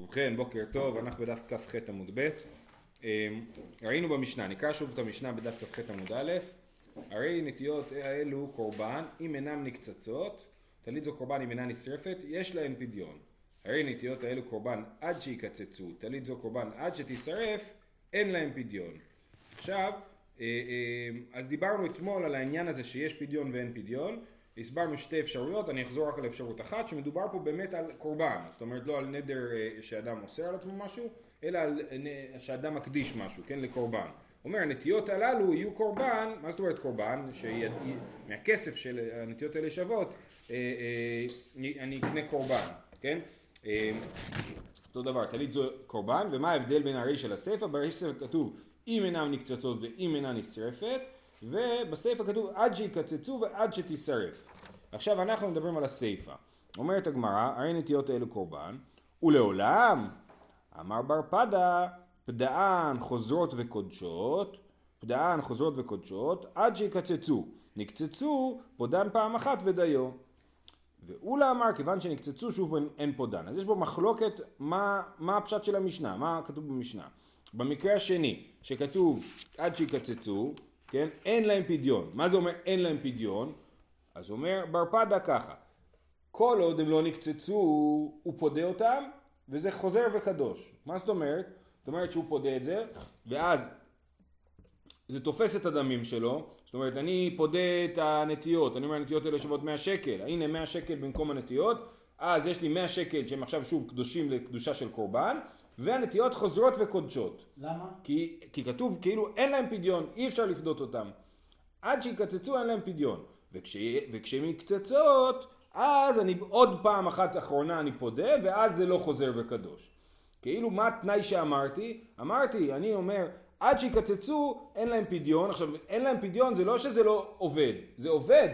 ובכן, בוקר טוב, אנחנו בדף כ"ח עמוד ב'. אמ, ראינו במשנה, נקרא שוב את המשנה בדף כ"ח עמוד א', הרי נטיות האלו קורבן, אם אינן נקצצות, טלית זו קורבן אם אינה נשרפת, יש להן פדיון. הרי נטיות האלו קורבן עד שיקצצו, טלית זו קורבן עד שתישרף, אין להן פדיון. עכשיו, אה, אה, אז דיברנו אתמול על העניין הזה שיש פדיון ואין פדיון, הסברנו שתי אפשרויות, אני אחזור רק על אפשרות אחת, שמדובר פה באמת על קורבן, זאת אומרת לא על נדר אה, שאדם אוסר על עצמו משהו, אלא על שאדם מקדיש משהו, כן, לקורבן. אומר הנטיות הללו יהיו קורבן, מה זאת אומרת קורבן? שמהכסף של הנטיות האלה שוות, אני אקנה קורבן, כן? אותו דבר, טלית זו קורבן, ומה ההבדל בין הרי של הסיפא? ברי של כתוב אם אינם נקצצות ואם אינה נשרפת, ובסיפא כתוב עד שיקצצו ועד שתישרף. עכשיו אנחנו מדברים על הסיפא. אומרת הגמרא, הרי נטיות אלו קורבן, ולעולם, אמר בר פדה, פדען חוזרות וקודשות, פדען חוזרות וקודשות, עד שיקצצו. נקצצו, פודן פעם אחת ודיו. ואולה אמר, כיוון שנקצצו שוב אין, אין פודן. אז יש בו מחלוקת מה, מה הפשט של המשנה, מה כתוב במשנה. במקרה השני, שכתוב עד שיקצצו, כן, אין להם פדיון. מה זה אומר אין להם פדיון? אז אומר בר פדה ככה, כל עוד הם לא נקצצו, הוא פודה אותם, וזה חוזר וקדוש. מה זאת אומרת? זאת אומרת שהוא פודה את זה, ואז זה תופס את הדמים שלו, זאת אומרת אני פודה את הנטיות, אני אומר הנטיות האלה שוות 100 שקל, הנה 100 שקל במקום הנטיות, אז יש לי 100 שקל שהם עכשיו שוב קדושים לקדושה של קורבן, והנטיות חוזרות וקודשות. למה? כי, כי כתוב כאילו אין להם פדיון, אי אפשר לפדות אותם. עד שיקצצו אין להם פדיון. וכש, וכשהן מקצצות, אז אני עוד פעם אחת אחרונה אני פודה, ואז זה לא חוזר וקדוש. כאילו מה התנאי שאמרתי? אמרתי, אני אומר, עד שיקצצו אין להם פדיון. עכשיו, אין להם פדיון זה לא שזה לא עובד, זה עובד,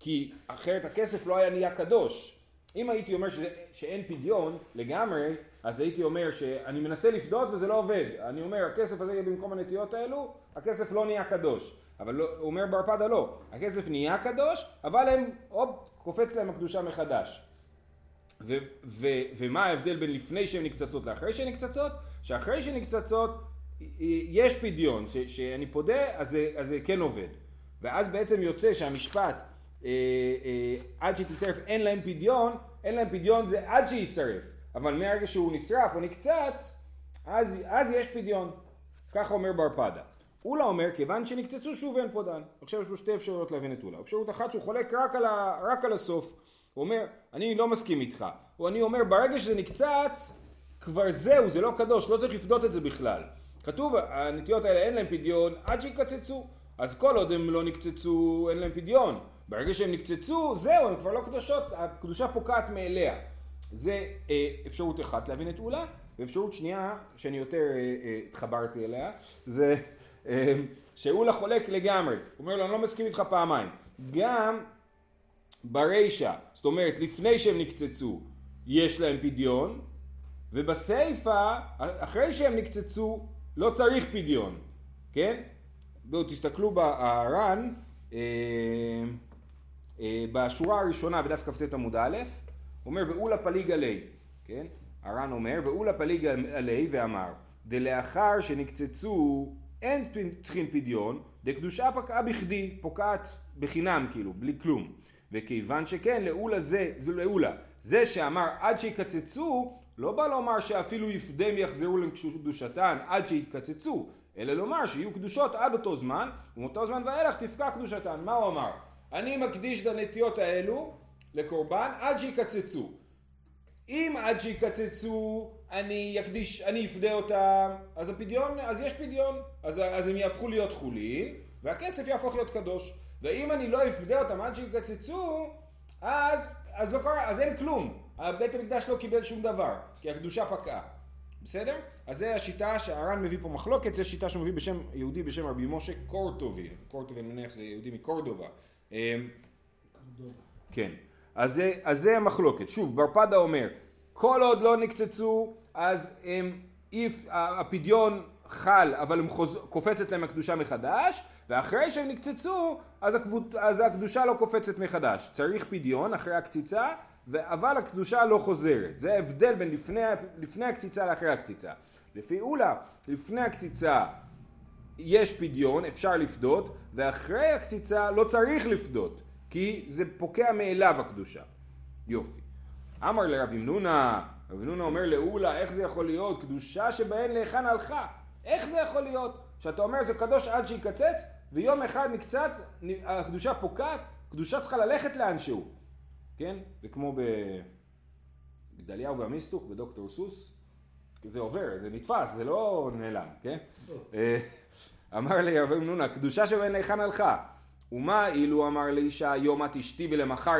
כי אחרת הכסף לא היה נהיה קדוש. אם הייתי אומר שזה, שאין פדיון לגמרי, אז הייתי אומר שאני מנסה לפדות וזה לא עובד. אני אומר, הכסף הזה יהיה במקום הנטיות האלו, הכסף לא נהיה קדוש. אבל לא, הוא אומר בר פדה לא, הכסף נהיה קדוש, אבל הם, הופ, קופץ להם הקדושה מחדש. ו, ו, ומה ההבדל בין לפני שהן נקצצות לאחרי שהן נקצצות? שאחרי שהן נקצצות יש פדיון, ש, שאני פודה אז זה, אז זה כן עובד. ואז בעצם יוצא שהמשפט אה, אה, עד שתצטרף אין להם פדיון, אין להם פדיון זה עד שיישרף. אבל מהרגע שהוא נשרף או נקצץ, אז, אז יש פדיון. ככה אומר בר פדה. אולה אומר, כיוון שנקצצו שוב אין פודן. עכשיו יש פה שתי אפשרויות להבין את אולה. אפשרות אחת שהוא חולק רק על, ה, רק על הסוף. הוא אומר, אני לא מסכים איתך. או אני אומר, ברגע שזה נקצץ, כבר זהו, זה לא קדוש, לא צריך לפדות את זה בכלל. כתוב, הנטיות האלה אין להם פדיון עד שיקצצו. אז כל עוד הם לא נקצצו, אין להם פדיון. ברגע שהם נקצצו, זהו, הם כבר לא קדושות, הקדושה פוקעת מאליה. זה אה, אפשרות אחת להבין את אולה, ואפשרות שנייה, שאני יותר אה, אה, התחברתי אליה, זה שאולה חולק לגמרי. הוא אומר לו, אני לא מסכים איתך פעמיים. גם ברישה, זאת אומרת, לפני שהם נקצצו, יש להם פדיון, ובסיפה, אחרי שהם נקצצו, לא צריך פדיון, כן? בואו תסתכלו בהר"ן, אה, אה, בשורה הראשונה בדף כ"ט עמוד א', אומר ואולה פליג עלי, כן? הר"ן אומר ואולה פליג עלי ואמר דלאחר שנקצצו אין צריכים פדיון דקדושה פקעה בכדי, פוקעת בחינם כאילו, בלי כלום וכיוון שכן לאולה זה, זה לאולה זה שאמר עד שיקצצו לא בא לומר שאפילו יפדם יחזרו לקדושתן עד שיתקצצו אלא לומר שיהיו קדושות עד אותו זמן ומאותו זמן ואילך תפקע קדושתן מה הוא אמר? אני מקדיש את הנטיות האלו לקורבן עד שיקצצו. אם עד שיקצצו אני יקדיש, אני אפדה אותם, אז הפדיון, אז יש פדיון, אז, אז הם יהפכו להיות חולין, והכסף יהפוך להיות קדוש. ואם אני לא אפדה אותם עד שיקצצו, אז, אז לא קרה, אז אין כלום. בית המקדש לא קיבל שום דבר, כי הקדושה פקעה. בסדר? אז זה השיטה שהר"ן מביא פה מחלוקת, זו שיטה שהוא מביא בשם יהודי בשם רבי משה קורטובי. קורטובי אני מניח זה יהודי מקורדובה. אמ, כן. אז זה, אז זה המחלוקת. שוב, בר פדה אומר, כל עוד לא נקצצו, אז הם, איף, הפדיון חל, אבל הם חוז... קופצת להם הקדושה מחדש, ואחרי שהם נקצצו, אז, הקבוצ... אז הקדושה לא קופצת מחדש. צריך פדיון אחרי הקציצה, אבל הקדושה לא חוזרת. זה ההבדל בין לפני, לפני הקציצה לאחרי הקציצה. לפי אולה, לפני הקציצה יש פדיון, אפשר לפדות, ואחרי הקציצה לא צריך לפדות, כי זה פוקע מאליו הקדושה. יופי. אמר לרב ימנונה, רב ימנונה אומר לאולה, איך זה יכול להיות? קדושה שבהן להיכן הלכה. איך זה יכול להיות? שאתה אומר זה קדוש עד שיקצץ, ויום אחד נקצת, הקדושה פוקעת, קדושה צריכה ללכת לאנשהו. כן? זה כמו בגדליהו והמיסטוק, בדוקטור סוס, זה עובר, זה נתפס, זה לא נעלם, כן? אה, אמר לי רבי מנונה, קדושה שבהן להיכן הלכה. ומה אילו אמר לאישה יום את אשתי ולמחר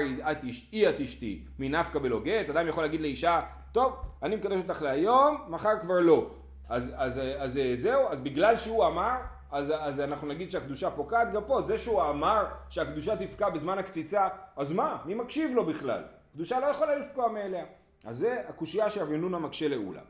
היא את אשתי מנפקא בלא גט? אדם יכול להגיד לאישה, טוב, אני מקדש אותך להיום, מחר כבר לא. אז, אז, אז, אז זהו, אז בגלל שהוא אמר, אז, אז אנחנו נגיד שהקדושה פוקעת גם פה, זה שהוא אמר שהקדושה תפקע בזמן הקציצה, אז מה? מי מקשיב לו בכלל? קדושה לא יכולה לפקוע מאליה. אז זה הקושייה שרב ינונה מקשה לאולה.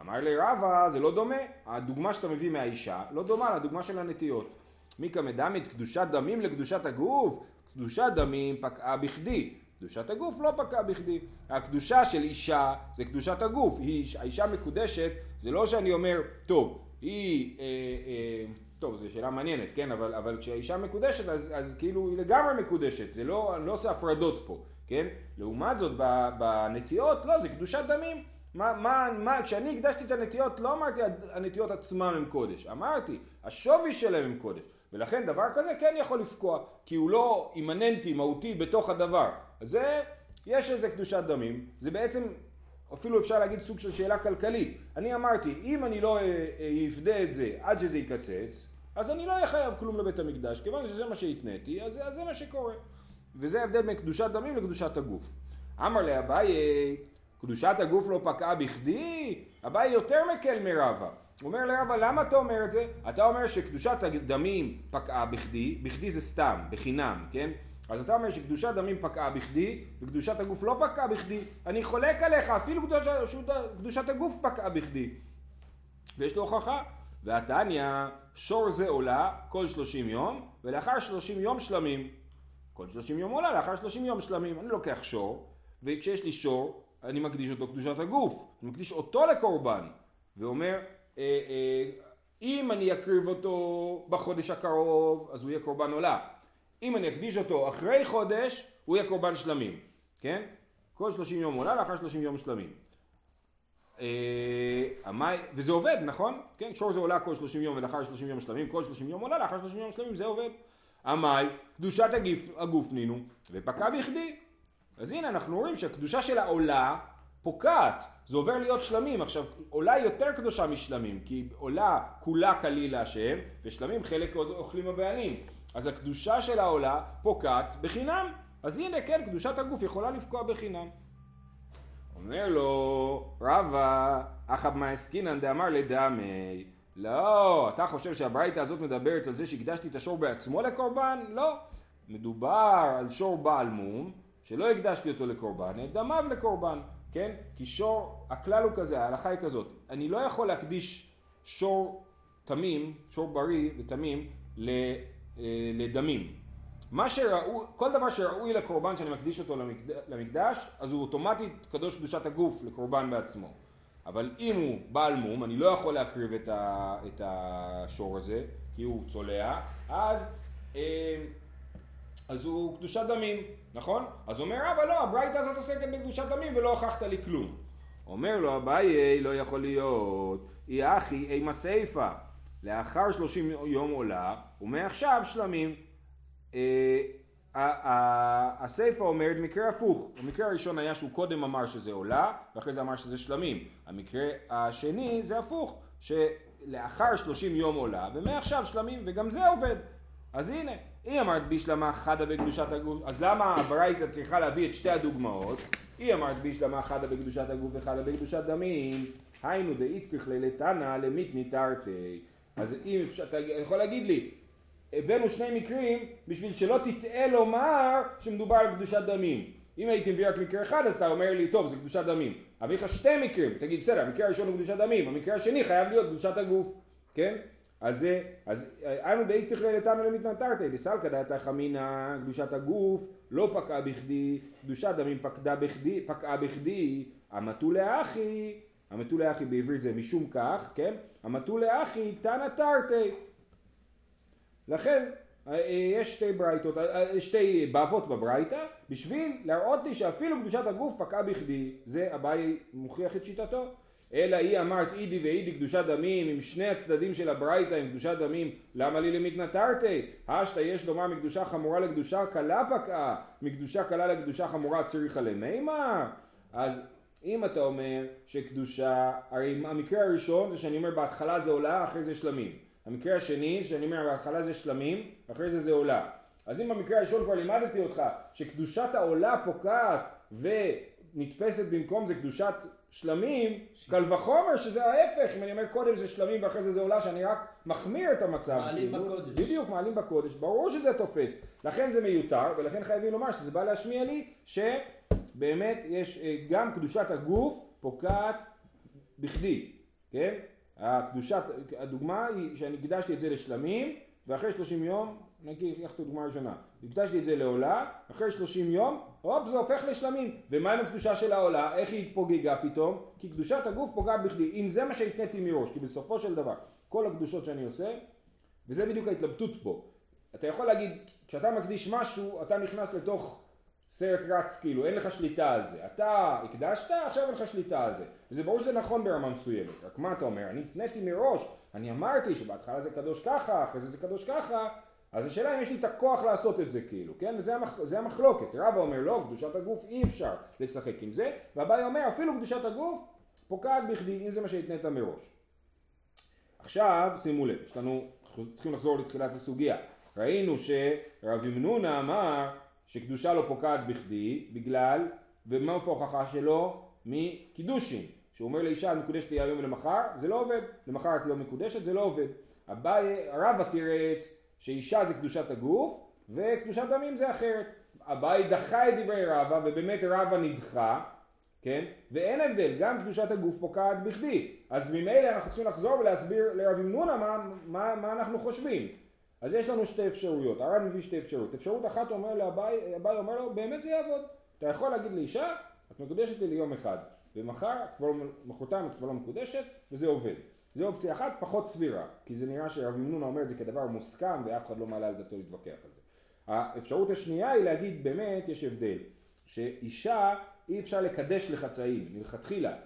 אמר לי רבא, זה לא דומה, הדוגמה שאתה מביא מהאישה לא דומה לדוגמה של הנטיות. מיקא מדמית קדושת דמים לקדושת הגוף, קדושת דמים פקעה בכדי, קדושת הגוף לא פקעה בכדי. הקדושה של אישה זה קדושת הגוף, היא, האישה מקודשת, זה לא שאני אומר, טוב, היא, אה, אה, טוב, זו שאלה מעניינת, כן, אבל, אבל כשהאישה מקודשת אז, אז כאילו היא לגמרי מקודשת, זה לא, אני לא עושה הפרדות פה, כן? לעומת זאת בנטיות, לא, זה קדושת דמים. מה, מה, מה, כשאני הקדשתי את הנטיות, לא אמרתי הנטיות עצמם הם קודש, אמרתי, השווי שלהם הם קודש. ולכן דבר כזה כן יכול לפקוע, כי הוא לא אימננטי, מהותי בתוך הדבר. אז זה, יש איזה קדושת דמים, זה בעצם אפילו אפשר להגיד סוג של שאלה כלכלית. אני אמרתי, אם אני לא אה, אה, אפדה את זה עד שזה יקצץ, אז אני לא אהיה חייב כלום לבית המקדש, כיוון שזה מה שהתניתי, אז, אז זה מה שקורה. וזה ההבדל בין קדושת דמים לקדושת הגוף. אמר לאביי, קדושת הגוף לא פקעה בכדי? אביי יותר מקל מרבה. הוא אומר לרבה, למה אתה אומר את זה? אתה אומר שקדושת הדמים פקעה בכדי, בכדי זה סתם, בחינם, כן? אז אתה אומר שקדושת דמים פקעה בכדי, וקדושת הגוף לא פקעה בכדי. אני חולק עליך, אפילו קדושת, קדושת הגוף פקעה בכדי. ויש לו הוכחה. והתניא, שור זה עולה כל שלושים יום, ולאחר שלושים יום שלמים. כל שלושים יום עולה, לאחר שלושים יום שלמים. אני לוקח שור, וכשיש לי שור, אני מקדיש אותו קדושת הגוף. אני מקדיש אותו לקורבן. ואומר, אם אני אקריב אותו בחודש הקרוב, אז הוא יהיה קורבן עולה. אם אני אקדיש אותו אחרי חודש, הוא יהיה קורבן שלמים, כן? כל שלושים יום עולה לאחר שלושים יום שלמים. אה, וזה עובד, נכון? כן, שור זה עולה כל שלושים יום ולאחר שלושים יום שלמים, כל שלושים יום עולה לאחר שלושים יום שלמים, זה עובד. המאי, קדושת הגוף נינו, ופקע בכדי. אז הנה אנחנו רואים שהקדושה של העולה פוקעת, זה עובר להיות שלמים. עכשיו, עולה יותר קדושה משלמים, כי עולה כולה כליל להשם, ושלמים חלק אוכלים הבעלים. אז הקדושה של העולה פוקעת בחינם. אז הנה כן, קדושת הגוף יכולה לפקוע בחינם. אומר לו, רבא, אחב מעסקינן דאמר לדמי. לא, אתה חושב שהברייתא הזאת מדברת על זה שהקדשתי את השור בעצמו לקורבן? לא. מדובר על שור בעל מום, שלא הקדשתי אותו לקורבן, את דמיו לקורבן, כן? כי שור, הכלל הוא כזה, ההלכה היא כזאת, אני לא יכול להקדיש שור תמים, שור בריא ותמים, אה, לדמים. מה שראוי, כל דבר שראוי לקורבן שאני מקדיש אותו למקדש, אז הוא אוטומטית קדוש קדושת הגוף לקורבן בעצמו. אבל אם הוא בעל מום, אני לא יכול להקריב את, ה, את השור הזה, כי הוא צולע, אז, אה, אז הוא קדושת דמים, נכון? אז אומר אבל לא, הברייתא הזאת עוסקת בקדושת דמים ולא הוכחת לי כלום. אומר לו אביי, לא יכול להיות, אי אחי אימה סיפה. לאחר שלושים יום עולה, ומעכשיו שלמים. אה, הסיפא אומרת מקרה הפוך, המקרה הראשון היה שהוא קודם אמר שזה עולה, ואחרי זה אמר שזה שלמים. המקרה השני זה הפוך, שלאחר שלושים יום עולה, ומעכשיו שלמים, וגם זה עובד. אז הנה, היא אמרת בישלמה חדה בקדושת הגוף, אז למה הברייתא צריכה להביא את שתי הדוגמאות? היא אמרת בישלמה חדה בקדושת הגוף וחדה בקדושת דמים, היינו דאיצטריך ללתנא למית ניתרתי. אז אם אפשר, אתה יכול להגיד לי, הבאנו שני מקרים בשביל שלא תטעה לומר שמדובר על קדושת דמים. אם הייתי מביא רק מקרה אחד אז אתה אומר לי, טוב זה קדושת דמים. אביא לך שתי מקרים, תגיד בסדר, המקרה הראשון הוא קדושת דמים, המקרה השני חייב להיות קדושת הגוף, כן? אז זה, אז אנו די צריך ללתנו למתנתרתי, דסלקא דעתך חמינא, קדושת הגוף לא פקעה בכדי, קדושת דמים פקדה בכדי, פקעה בכדי, המתו לאחי, המתו לאחי בעברית זה משום כך, כן? המתו לאחי תנא תרתי. לכן אה, יש שתי ברייתות, אה, שתי בבות בברייתא, בשביל להראות לי שאפילו קדושת הגוף פקעה בכדי, זה אביי מוכיח את שיטתו. אלא היא אמרת אידי ואידי קדושת דמים עם שני הצדדים של הברייתא עם קדושת דמים למה לי למתנתרתי? השתא יש לומר מקדושה חמורה לקדושה קלה פקעה מקדושה קלה לקדושה חמורה צריכה למימה אז אם אתה אומר שקדושה הרי המקרה הראשון זה שאני אומר בהתחלה זה עולה אחרי זה שלמים. המקרה השני שאני אומר בהתחלה זה שלמים אחרי זה זה עולה. אז אם במקרה הראשון כבר לימדתי אותך שקדושת העולה פוקעת ונתפסת במקום זה קדושת שלמים, קל וחומר שזה ההפך, אם אני אומר קודם זה שלמים ואחרי זה זה עולה שאני רק מחמיר את המצב. מעלים כאילו, בקודש. בדיוק, מעלים בקודש, ברור שזה תופס. לכן זה מיותר, ולכן חייבים לומר שזה בא להשמיע לי שבאמת יש אה, גם קדושת הגוף פוקעת בכדי, כן? הקדושת, הדוגמה היא שאני הקדשתי את זה לשלמים, ואחרי 30 יום נגיד, ניקח את הדוגמה הראשונה, הקדשתי את זה לעולה, אחרי 30 יום, הופ, זה הופך לשלמים. ומה עם הקדושה של העולה? איך היא התפוגגה פתאום? כי קדושת הגוף פוגעת בכדי. אם זה מה שהתניתי מראש, כי בסופו של דבר, כל הקדושות שאני עושה, וזה בדיוק ההתלבטות פה. אתה יכול להגיד, כשאתה מקדיש משהו, אתה נכנס לתוך סרט רץ, כאילו, אין לך שליטה על זה. אתה הקדשת, עכשיו אין לך שליטה על זה. וזה ברור שזה נכון ברמה מסוימת. רק מה אתה אומר? אני התניתי מראש, אני אמרתי שבהתחלה זה קדוש ככה, אחרי זה זה קדוש ככה, אז השאלה אם יש לי את הכוח לעשות את זה כאילו, כן? וזה המח... המחלוקת. רבא אומר לא, קדושת הגוף אי אפשר לשחק עם זה, והבאי אומר אפילו קדושת הגוף פוקעת בכדי, אם זה מה שהתנית מראש. עכשיו שימו לב, יש לנו, אנחנו צריכים לחזור לתחילת הסוגיה. ראינו שרב ימנונה אמר שקדושה לא פוקעת בכדי, בגלל, ומה ההוכחה שלו? מקידושין. שהוא אומר לאישה את מקודשת לי היום ולמחר, זה לא עובד. למחר את לא מקודשת, זה לא עובד. אביי, רבא תירץ שאישה זה קדושת הגוף וקדושת דמים זה אחרת. אביי דחה את דברי רבא ובאמת רבא נדחה, כן? ואין הבדל, גם קדושת הגוף פוקעת בכדי. אז ממילא אנחנו צריכים לחזור ולהסביר לרבי מנונה מה, מה, מה אנחנו חושבים. אז יש לנו שתי אפשרויות, הרב מביא שתי אפשרויות. אפשרות אחת אומר לאביי, אביי אומר לו, באמת זה יעבוד. אתה יכול להגיד לאישה, את מקודשת לי ליום אחד, ומחר, מחרתיים את כבר לא מקודשת, וזה עובד. זו אופציה אחת פחות סבירה, כי זה נראה שרבי מנונה אומר את זה כדבר מוסכם ואף אחד לא מעלה על דעתו להתווכח על זה. האפשרות השנייה היא להגיד באמת יש הבדל, שאישה אי אפשר לקדש לחצאים מלכתחילה.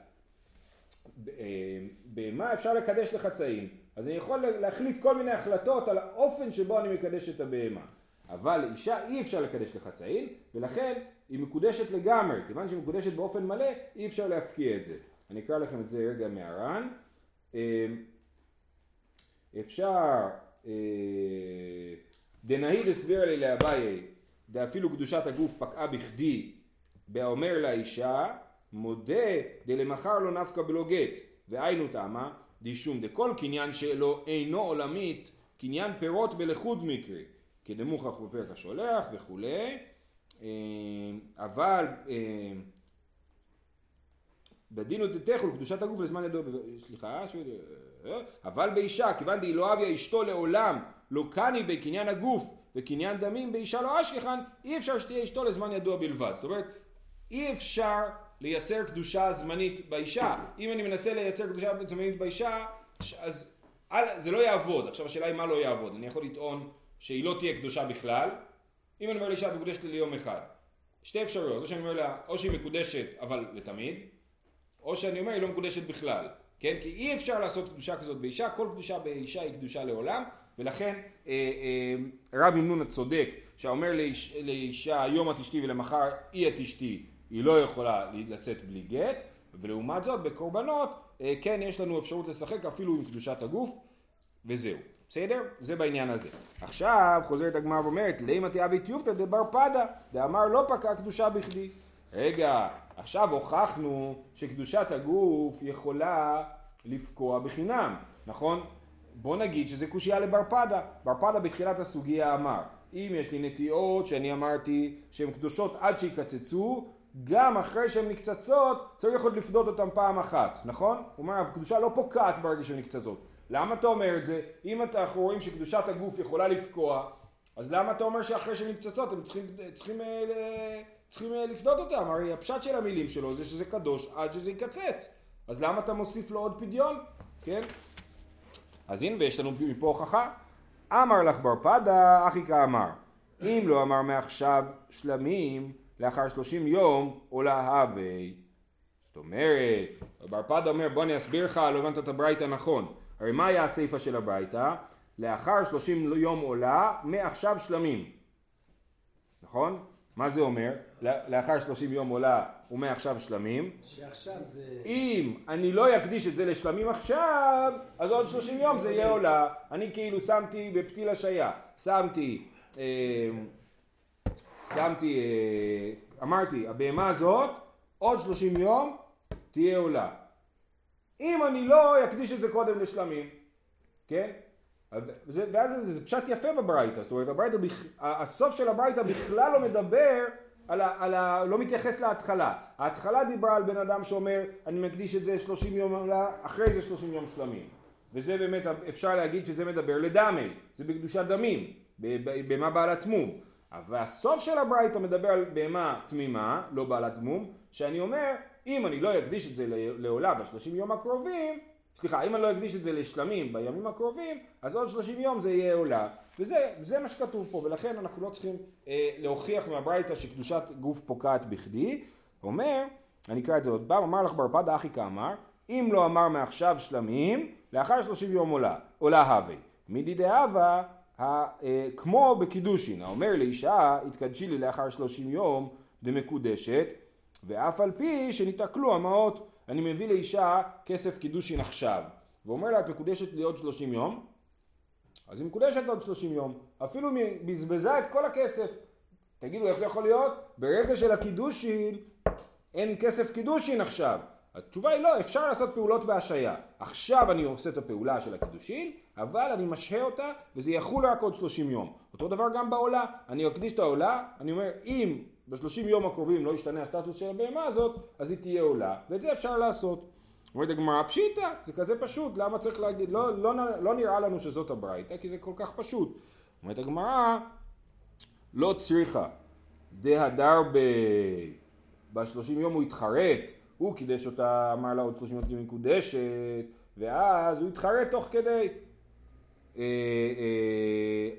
במה אפשר לקדש לחצאים? אז אני יכול להחליט כל מיני החלטות על האופן שבו אני מקדש את הבהמה. אבל אישה אי אפשר לקדש לחצאים, ולכן היא מקודשת לגמרי. כיוון שהיא מקודשת באופן מלא, אי אפשר להפקיע את זה. אני אקרא לכם את זה רגע מהר"ן. אמ, אפשר אה, דנאי דסביר לי לאביי דאפילו קדושת הגוף פקעה בכדי באומר לאישה מודה דלמחר לא נפקא בלא גט והיינו תמה דישום דכל קניין שלו אינו עולמית קניין פירות בלכוד מקרי כדמוכח בפרק השולח וכולי אמ, אבל אמ, בדין עוד תתכו לקדושת הגוף לזמן ידוע, סליחה, אה, אבל באישה, כיוון דהי לא אביה אשתו לעולם, לא קני בקניין הגוף וקניין דמים באישה לא אשכחן, אי אפשר שתהיה אשתו לזמן ידוע בלבד. זאת אומרת, אי אפשר לייצר קדושה זמנית באישה. אם אני מנסה לייצר קדושה זמנית באישה, אז זה לא יעבוד. עכשיו השאלה היא מה לא יעבוד. אני יכול לטעון שהיא לא תהיה קדושה בכלל. אם אני אומר לאישה מקודשת לי ליום אחד. שתי אפשרויות, או שאני אומר לה, או שהיא מקודשת אבל לתמיד, או שאני אומר היא לא מקודשת בכלל, כן? כי אי אפשר לעשות קדושה כזאת באישה, כל קדושה באישה היא קדושה לעולם, ולכן אה, אה, רב ימנון הצודק, שאומר לאיש, לאישה היום את אשתי ולמחר היא את אשתי, היא לא יכולה לצאת בלי גט, ולעומת זאת בקורבנות אה, כן יש לנו אפשרות לשחק אפילו עם קדושת הגוף, וזהו. בסדר? זה בעניין הזה. עכשיו חוזרת הגמרא ואומרת, לימא תיאבי טיובתא דבר פדה, דאמר לא פקע קדושה בכדי. רגע, עכשיו הוכחנו שקדושת הגוף יכולה לפקוע בחינם, נכון? בוא נגיד שזה קושייה לבר פדה. בר פדה בתחילת הסוגיה אמר, אם יש לי נטיעות שאני אמרתי שהן קדושות עד שיקצצו, גם אחרי שהן נקצצות צריך עוד לפדות אותן פעם אחת, נכון? הוא אומר הקדושה לא פוקעת ברגע שהן נקצצות. למה אתה אומר את זה? אם אנחנו רואים שקדושת הגוף יכולה לפקוע, אז למה אתה אומר שאחרי שהן נקצצות הם צריכים, צריכים, אה, צריכים אה, לפדות אותם? הרי הפשט של המילים שלו זה שזה קדוש עד שזה יקצץ. אז למה אתה מוסיף לו עוד פדיון? כן? אז הנה ויש לנו מפה הוכחה. אמר לך בר פדה, אחי כאמר. אם לא אמר מעכשיו שלמים, לאחר שלושים יום עולה הווי. זאת אומרת, בר פדה אומר בוא אני אסביר לך, לא הבנת את הברייתא נכון. הרי מה היה הסיפא של הברייתא? לאחר שלושים יום עולה, מעכשיו שלמים. נכון? מה זה אומר? לאחר שלושים יום עולה ומעכשיו שלמים. שעכשיו זה... אם אני לא אקדיש את זה לשלמים עכשיו, אז עוד שלושים יום זה יהיה עולה. אני כאילו שמתי בפתיל השעיה, שמתי, אה, שמתי, אה, אמרתי, הבהמה הזאת, עוד שלושים יום תהיה עולה. אם אני לא אקדיש את זה קודם לשלמים, כן? וזה, ואז זה, זה פשט יפה בברייתא, זאת אומרת הברייתא, הסוף של הברייתא בכלל לא מדבר על ה, על ה... לא מתייחס להתחלה. ההתחלה דיברה על בן אדם שאומר אני מקדיש את זה 30 יום, אחרי זה 30 יום שלמים. וזה באמת אפשר להגיד שזה מדבר לדמי, זה בקדושת דמים, בהמה בעלת מום. אבל הסוף של הברייתא מדבר על בהמה תמימה, לא בעלת מום, שאני אומר אם אני לא אקדיש את זה לעולה בשלושים יום הקרובים, סליחה, אם אני לא אקדיש את זה לשלמים בימים הקרובים, אז עוד שלושים יום זה יהיה עולה. וזה מה שכתוב פה, ולכן אנחנו לא צריכים אה, להוכיח מהברייתא שקדושת גוף פוקעת בכדי. אומר, אני אקרא את זה עוד פעם, אמר לך ברפדה אחי כאמר, אם לא אמר מעכשיו שלמים, לאחר שלושים יום עולה, עולה הווה. מידי דהבה, אה, כמו בקידושין, האומר לאישה, התקדשי לי לאחר שלושים יום דמקודשת, ואף על פי שניתקלו המעות, אני מביא לאישה כסף קידושין עכשיו, ואומר לה את מקודשת לי עוד שלושים יום, אז היא מקודשת עוד שלושים יום, אפילו בזבזה את כל הכסף. תגידו איך זה יכול להיות? ברגע של הקידושין אין כסף קידושין עכשיו. התשובה היא לא, אפשר לעשות פעולות בהשעיה. עכשיו אני עושה את הפעולה של הקידושין, אבל אני משהה אותה וזה יחול רק עוד שלושים יום. אותו דבר גם בעולה, אני אקדיש את העולה, אני אומר אם בשלושים יום הקרובים לא ישתנה הסטטוס של הבהמה הזאת, אז היא תהיה עולה, ואת זה אפשר לעשות. אומרת הגמרא פשיטא, זה כזה פשוט, למה צריך להגיד, לא, לא, לא נראה לנו שזאת הברייתא, כי זה כל כך פשוט. אומרת הגמרא, לא צריכה, דהדר ב... בשלושים יום הוא התחרט, הוא קידש אותה, אמר לה עוד שלושים יום תהיה מקודשת, ואז הוא התחרט תוך כדי. אה, אה,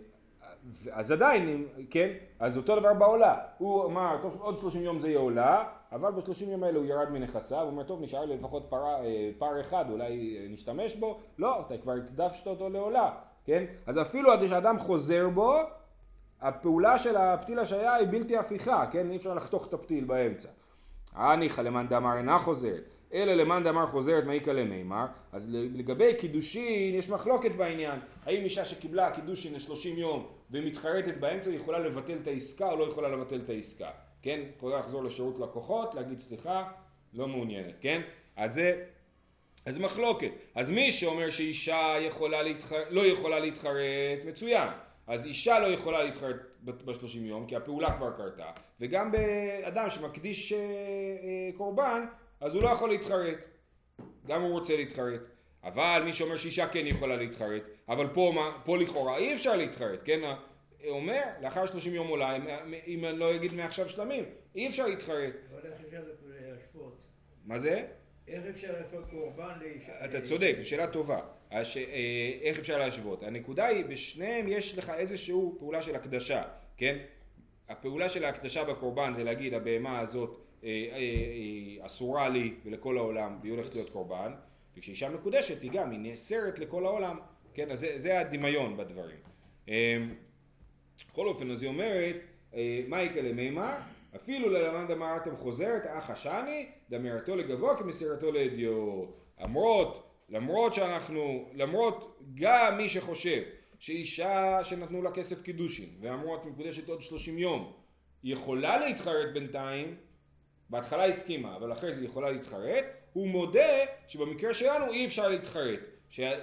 אז עדיין, כן, אז אותו דבר בעולה, הוא אמר עוד שלושים יום זה יהיה עולה, אבל בשלושים יום האלה הוא ירד מנכסיו, הוא אומר טוב נשאר לי לפחות פרה, אה, פר אחד, אולי נשתמש בו, לא, אתה כבר הקדשת אותו לעולה, כן, אז אפילו עד שאדם חוזר בו, הפעולה של הפתיל השעיה היא בלתי הפיכה, כן, אי אפשר לחתוך את הפתיל באמצע. הניחא למאן דאמר אינה חוזרת, אלא למאן דאמר חוזרת מעיקה למימר, אז לגבי קידושין יש מחלוקת בעניין, האם אישה שקיבלה קידושין לשלושים יום ומתחרטת באמצע יכולה לבטל את העסקה או לא יכולה לבטל את העסקה, כן? יכולה לחזור לשירות לקוחות, להגיד סליחה, לא מעוניינת, כן? אז זה, אז מחלוקת. אז מי שאומר שאישה יכולה להתחר... לא יכולה להתחרט, מצוין. אז אישה לא יכולה להתחרט בשלושים יום כי הפעולה כבר קרתה וגם באדם שמקדיש אה, אה, קורבן אז הוא לא יכול להתחרט גם הוא רוצה להתחרט אבל מי שאומר שאישה כן יכולה להתחרט אבל פה, פה לכאורה אי אפשר להתחרט כן אומר לאחר שלושים יום אולי אם אני לא אגיד מעכשיו שלמים אי אפשר להתחרט אבל איך אפשר להשוות? מה זה? איך אפשר לעשות קורבן לאישה? אתה צודק, שאלה טובה. הש... אה, איך אפשר להשוות? הנקודה היא, בשניהם יש לך איזושהי פעולה של הקדשה, כן? הפעולה של ההקדשה בקורבן זה להגיד הבהמה הזאת אה, אה, אה, אסורה לי ולכל העולם והיא הולכת להיות קורבן וכשאישה מקודשת היא גם, היא נאסרת לכל העולם, כן? אז זה, זה הדמיון בדברים. אה, בכל אופן, אז היא אומרת, אה, מה יקרה למימר? אפילו ללמד דמרתם חוזרת, אך השני, דמרתו לגבוה כמסירתו לאדיו. למרות, למרות שאנחנו, למרות גם מי שחושב שאישה שנתנו לה כסף קידושין ואמרו את מקודשת עוד שלושים יום יכולה להתחרט בינתיים בהתחלה הסכימה אבל אחרי זה יכולה להתחרט הוא מודה שבמקרה שלנו אי אפשר להתחרט.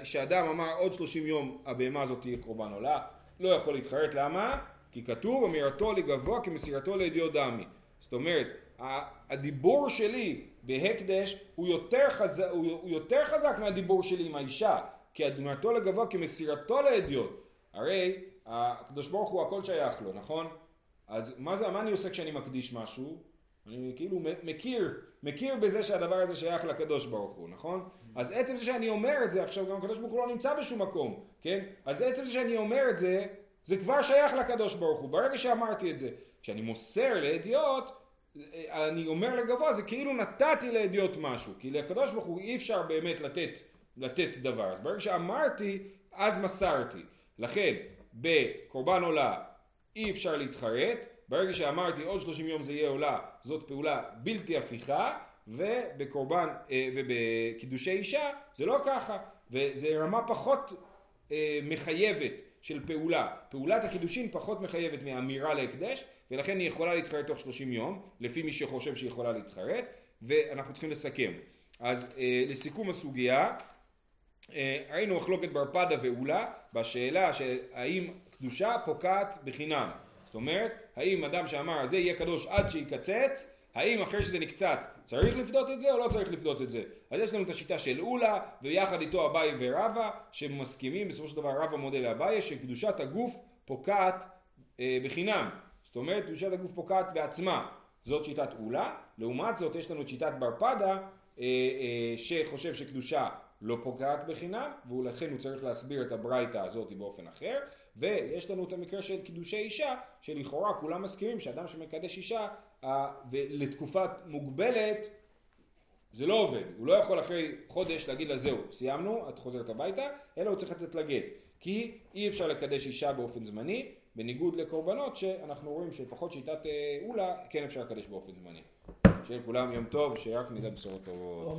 שאדם אמר עוד שלושים יום הבהמה הזאת תהיה קורבן עולה לא יכול להתחרט. למה? כי כתוב אמירתו לגבוה כמסירתו לידיעות דמי זאת אומרת הדיבור שלי בהקדש הוא יותר, חזק, הוא, יותר חזק מהדיבור שלי עם האישה, כי אדמתו לגבוה כמסירתו לאדיוט. הרי הקדוש ברוך הוא הכל שייך לו, נכון? אז מה זה, מה אני עושה כשאני מקדיש משהו? אני כאילו מכיר, מכיר בזה שהדבר הזה שייך לקדוש ברוך הוא, נכון? אז עצם זה שאני אומר את זה, עכשיו גם הקדוש ברוך הוא לא נמצא בשום מקום, כן? אז עצם זה שאני אומר את זה, זה כבר שייך לקדוש ברוך הוא, ברגע שאמרתי את זה. כשאני מוסר לאדיוט, אני אומר לגבוה, זה כאילו נתתי לאדיוט משהו, כי לקדוש ברוך הוא אי אפשר באמת לתת, לתת דבר, אז ברגע שאמרתי, אז מסרתי. לכן, בקורבן עולה אי אפשר להתחרט, ברגע שאמרתי עוד 30 יום זה יהיה עולה, זאת פעולה בלתי הפיכה, ובקורבן אה, ובקידושי אישה זה לא ככה, וזה רמה פחות אה, מחייבת של פעולה. פעולת הקידושין פחות מחייבת מאמירה להקדש, ולכן היא יכולה להתחרט תוך 30 יום, לפי מי שחושב שהיא יכולה להתחרט, ואנחנו צריכים לסכם. אז אה, לסיכום הסוגיה, אה, ראינו מחלוקת ברפדה ואולה בשאלה של האם קדושה פוקעת בחינם. זאת אומרת, האם אדם שאמר זה יהיה קדוש עד שיקצץ, האם אחרי שזה נקצץ צריך לפדות את זה או לא צריך לפדות את זה? אז יש לנו את השיטה של אולה ויחד איתו אביי ורבא שמסכימים בסופו של דבר רבא מודה לאביי שקדושת הגוף פוקעת אה, בחינם. זאת אומרת קדושת הגוף פוקעת בעצמה. זאת שיטת אולה. לעומת זאת יש לנו את שיטת ברפדה אה, אה, שחושב שקדושה לא פוגעת בחינם ולכן הוא צריך להסביר את הברייתא הזאת באופן אחר ויש לנו את המקרה של קידושי אישה שלכאורה כולם מסכימים שאדם שמקדש אישה לתקופה מוגבלת זה לא עובד, הוא לא יכול אחרי חודש להגיד לה זהו, סיימנו, את חוזרת הביתה, אלא הוא צריך לתת לה גט. כי אי אפשר לקדש אישה באופן זמני, בניגוד לקורבנות שאנחנו רואים שלפחות שיטת אה, אולה כן אפשר לקדש באופן זמני. שיהיה לכולם יום טוב, שרק נדע בשורות טובות.